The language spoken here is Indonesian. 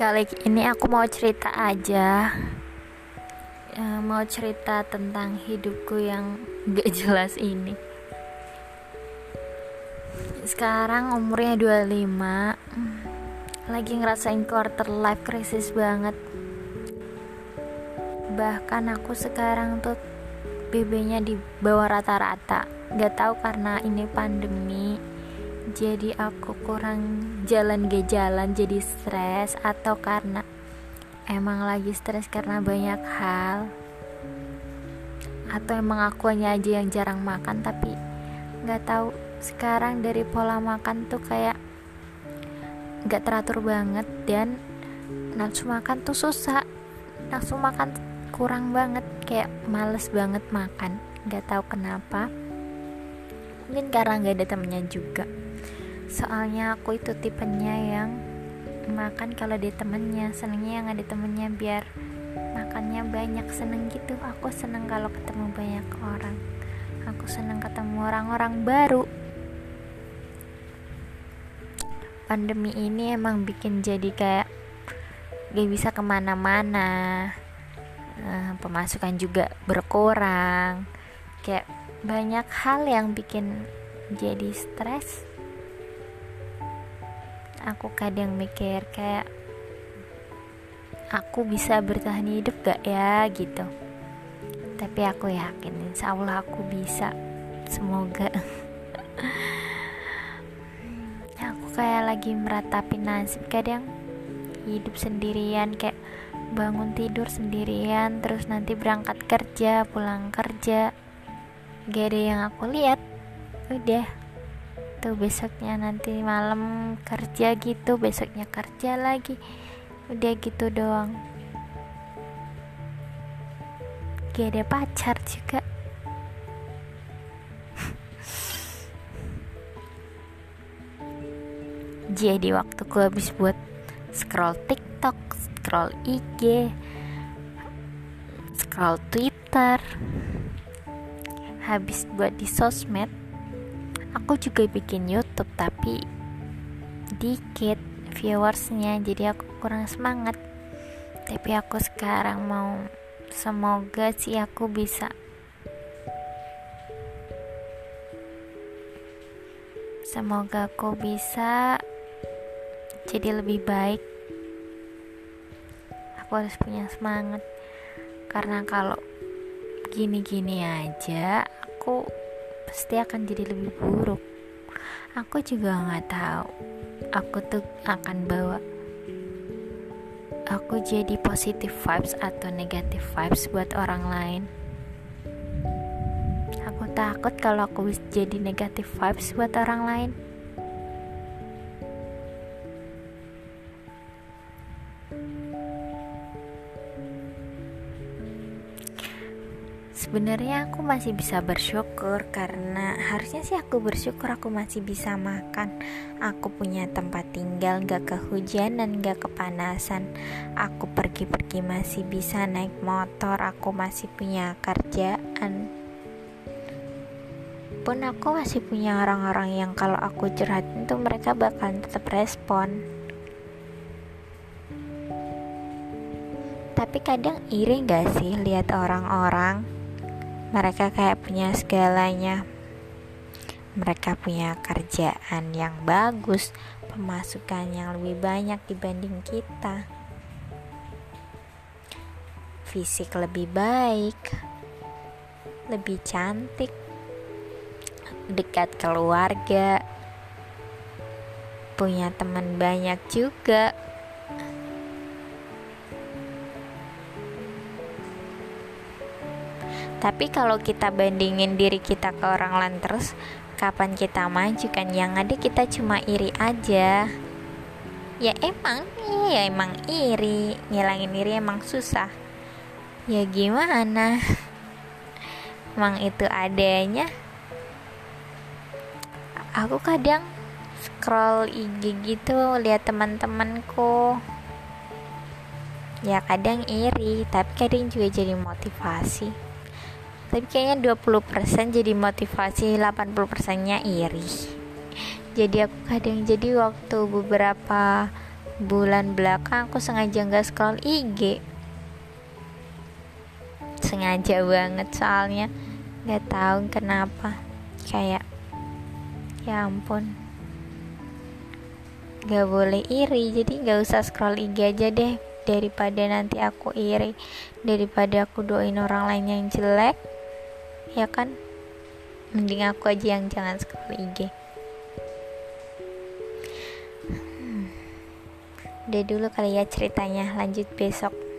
Kali ini aku mau cerita aja. Ya, Mau cerita tentang hidupku yang gak jelas ini. Sekarang umurnya 25 Lagi ngerasain quarter life crisis banget. Bahkan aku sekarang tuh BB nya di bawah rata-rata. Gak tahu karena ini pandemi jadi aku kurang jalan gak jalan jadi stres atau karena emang lagi stres karena banyak hal atau emang aku hanya aja yang jarang makan tapi nggak tahu. Sekarang dari pola makan tuh kayak nggak teratur banget dan nafsu makan tuh susah. Nafsu makan kurang banget kayak males banget makan. Nggak tahu kenapa. Mungkin karena nggak ada temennya juga soalnya aku itu tipenya yang makan kalau ada temennya senengnya yang ada temennya biar makannya banyak seneng gitu. Aku seneng kalau ketemu banyak orang. Aku seneng ketemu orang-orang baru. Pandemi ini emang bikin jadi kayak gak bisa ke mana-mana. Uh, pemasukan juga berkurang. Kayak banyak hal yang bikin jadi stres aku kadang mikir kayak aku bisa bertahan hidup gak ya? gitu. Tapi aku yakin insya Allah aku bisa. Semoga. Aku kayak lagi meratapi nasib kadang. Hidup sendirian kayak bangun tidur sendirian terus nanti berangkat kerja pulang kerja. Gak yang aku lihat. Udah tuh besoknya nanti malam kerja gitu besoknya kerja lagi. Udah gitu doang. Gak ada pacar juga. Jadi waktuku habis buat scroll tiktok scroll IG scroll twitter habis buat di sosmed aku juga bikin YouTube tapi dikit viewersnya jadi aku kurang semangat. Tapi aku sekarang mau semoga sih aku bisa. Semoga aku bisa jadi lebih baik. Aku harus punya semangat karena kalau gini-gini aja aku pasti akan jadi lebih buruk. Aku juga nggak tahu. Aku tuh akan bawa aku jadi positive vibes atau negative vibes buat orang lain. Aku takut kalau aku jadi negative vibes buat orang lain sebenarnya aku masih bisa bersyukur karena harusnya sih aku bersyukur aku masih bisa makan. Aku punya tempat tinggal gak kehujanan gak kepanasan. Aku pergi-pergi masih bisa naik motor aku masih punya kerjaan. Pun aku masih punya orang-orang yang kalau aku curhat itu mereka bakalan tetap respon. Tapi kadang iri gak sih lihat orang-orang mereka kayak punya segalanya. Mereka punya kerjaan yang bagus pemasukan yang lebih banyak dibanding kita. Fisik lebih baik lebih cantik dekat keluarga punya teman banyak juga Tapi kalau kita bandingin diri kita ke orang lain terus, kapan kita maju kan? Yang ada kita cuma iri aja. Ya emang, ya emang iri. Ngilangin iri emang susah. Ya gimana? Emang itu adanya. Aku kadang scroll IG gitu lihat teman-temanku ya kadang iri tapi kadang juga jadi motivasi tapi kayaknya 20% jadi motivasi 80% nya iri. Jadi aku kadang jadi waktu beberapa bulan belakang aku sengaja nggak scroll IG sengaja banget soalnya nggak tahu kenapa. Kayak ya ampun. Gak boleh iri jadi gak usah scroll IG aja deh. Daripada nanti aku iri daripada aku doain orang lain yang jelek ya kan? Mending aku aja yang jangan scroll IG hmm. udah dulu kali ya ceritanya. Lanjut besok